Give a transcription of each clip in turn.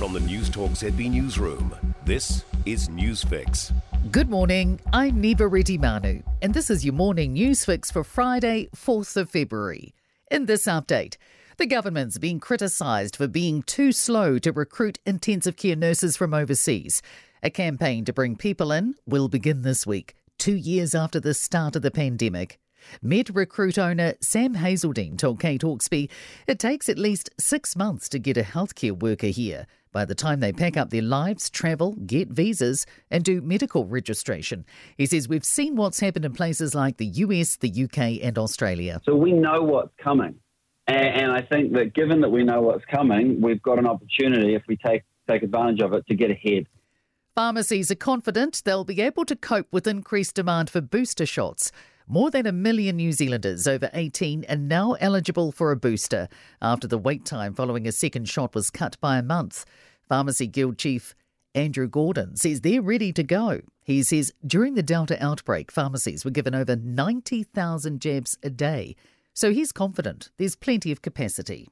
From the Newstalk ZB Newsroom, this is Newsfix. Good morning, I'm Niva Retimanu, and this is your morning news fix for Friday, 4th of February. In this update, the government's being criticised for being too slow to recruit intensive care nurses from overseas. A campaign to bring people in will begin this week, two years after the start of the pandemic. MedRecruit owner Sam Hazledine told Kate Hawkesby it takes at least six months to get a healthcare worker here by the time they pack up their lives, travel, get visas, and do medical registration. He says we've seen what's happened in places like the US, the UK, and Australia. So we know what's coming. And, I think that given that we know what's coming, we've got an opportunity if we take, take advantage of it to get ahead. Pharmacies are confident they'll be able to cope with increased demand for booster shots. More than a million New Zealanders over 18 are now eligible for a booster after the wait time following a second shot was cut by a month. Pharmacy Guild Chief Andrew Gaudin says they're ready to go. He says during the Delta outbreak, pharmacies were given over 90,000 jabs a day. So he's confident there's plenty of capacity.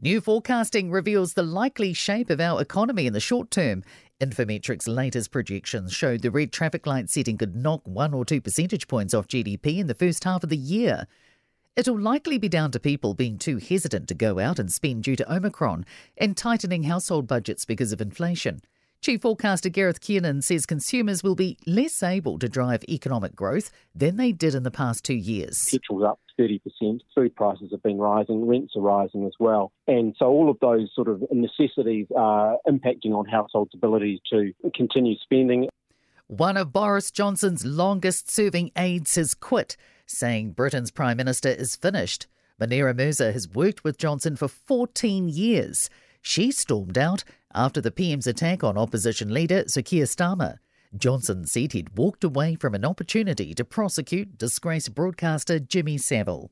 New forecasting reveals the likely shape of our economy in the short term. Infometrics' latest projections showed the red traffic light setting could knock one or two percentage points off GDP in the first half of the year. It'll likely be down to people being too hesitant to go out and spend due to Omicron and tightening household budgets because of inflation. Chief forecaster Gareth Kiernan says consumers will be less able to drive economic growth than they did in the past two years. Petrol's up 30%, food prices have been rising, rents are rising as well. And so all of those sort of necessities are impacting on households' ability to continue spending. One of Boris Johnson's longest serving aides has quit, saying Britain's Prime Minister is finished. Munira Mirza has worked with Johnson for 14 years. She stormed out after the PM's attack on opposition leader Sir Keir Starmer. Johnson said he'd walked away from an opportunity to prosecute disgraced broadcaster Jimmy Savile.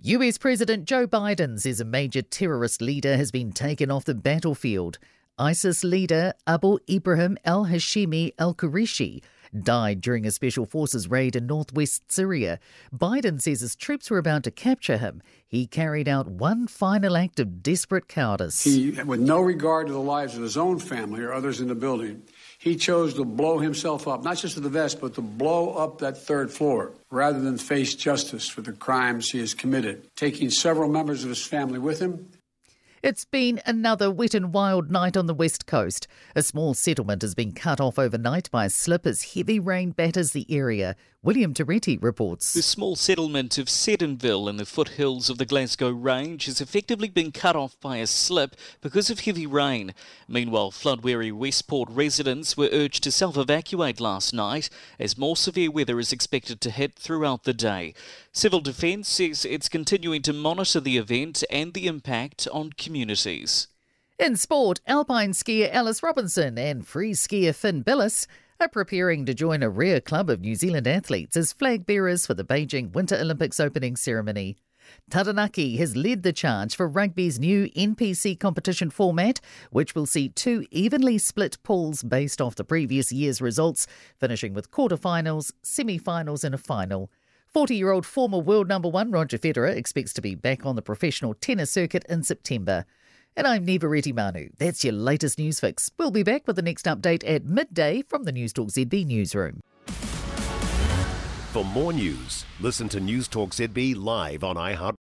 US President Joe Biden says a major terrorist leader has been taken off the battlefield. ISIS leader Abu Ibrahim al Hashimi al Qurayshi died during a special forces raid in northwest Syria. Biden says his troops were about to capture him. He carried out one final act of desperate cowardice. He, with no regard to the lives of his own family or others in the building, he chose to blow himself up, not just to the vest, but to blow up that third floor rather than face justice for the crimes he has committed, taking several members of his family with him it's been another wet and wild night on the west coast. A small settlement has been cut off overnight by a slip as heavy rain batters the area. William Toretti reports. The small settlement of Seddonville in the foothills of the Glasgow Range has effectively been cut off by a slip because of heavy rain. Meanwhile, flood-weary Westport residents were urged to self-evacuate last night as more severe weather is expected to hit throughout the day. Civil Defence says it's continuing to monitor the event and the impact on communities. In sport, alpine skier Alice Robinson and free skier Finn Bilous are preparing to join a rare club of New Zealand athletes as flag bearers for the Beijing Winter Olympics opening ceremony. Taranaki has led the charge for rugby's new NPC competition format, which will see two evenly split pools based off the previous year's results, finishing with quarterfinals, semi finals, and a final. 40 year old former world number one Roger Federer expects to be back on the professional tennis circuit in September. And I'm Niva Retimanu. That's your latest news fix. We'll be back with the next update at midday from the Newstalk ZB newsroom. For more news, listen to Newstalk ZB live on iHeart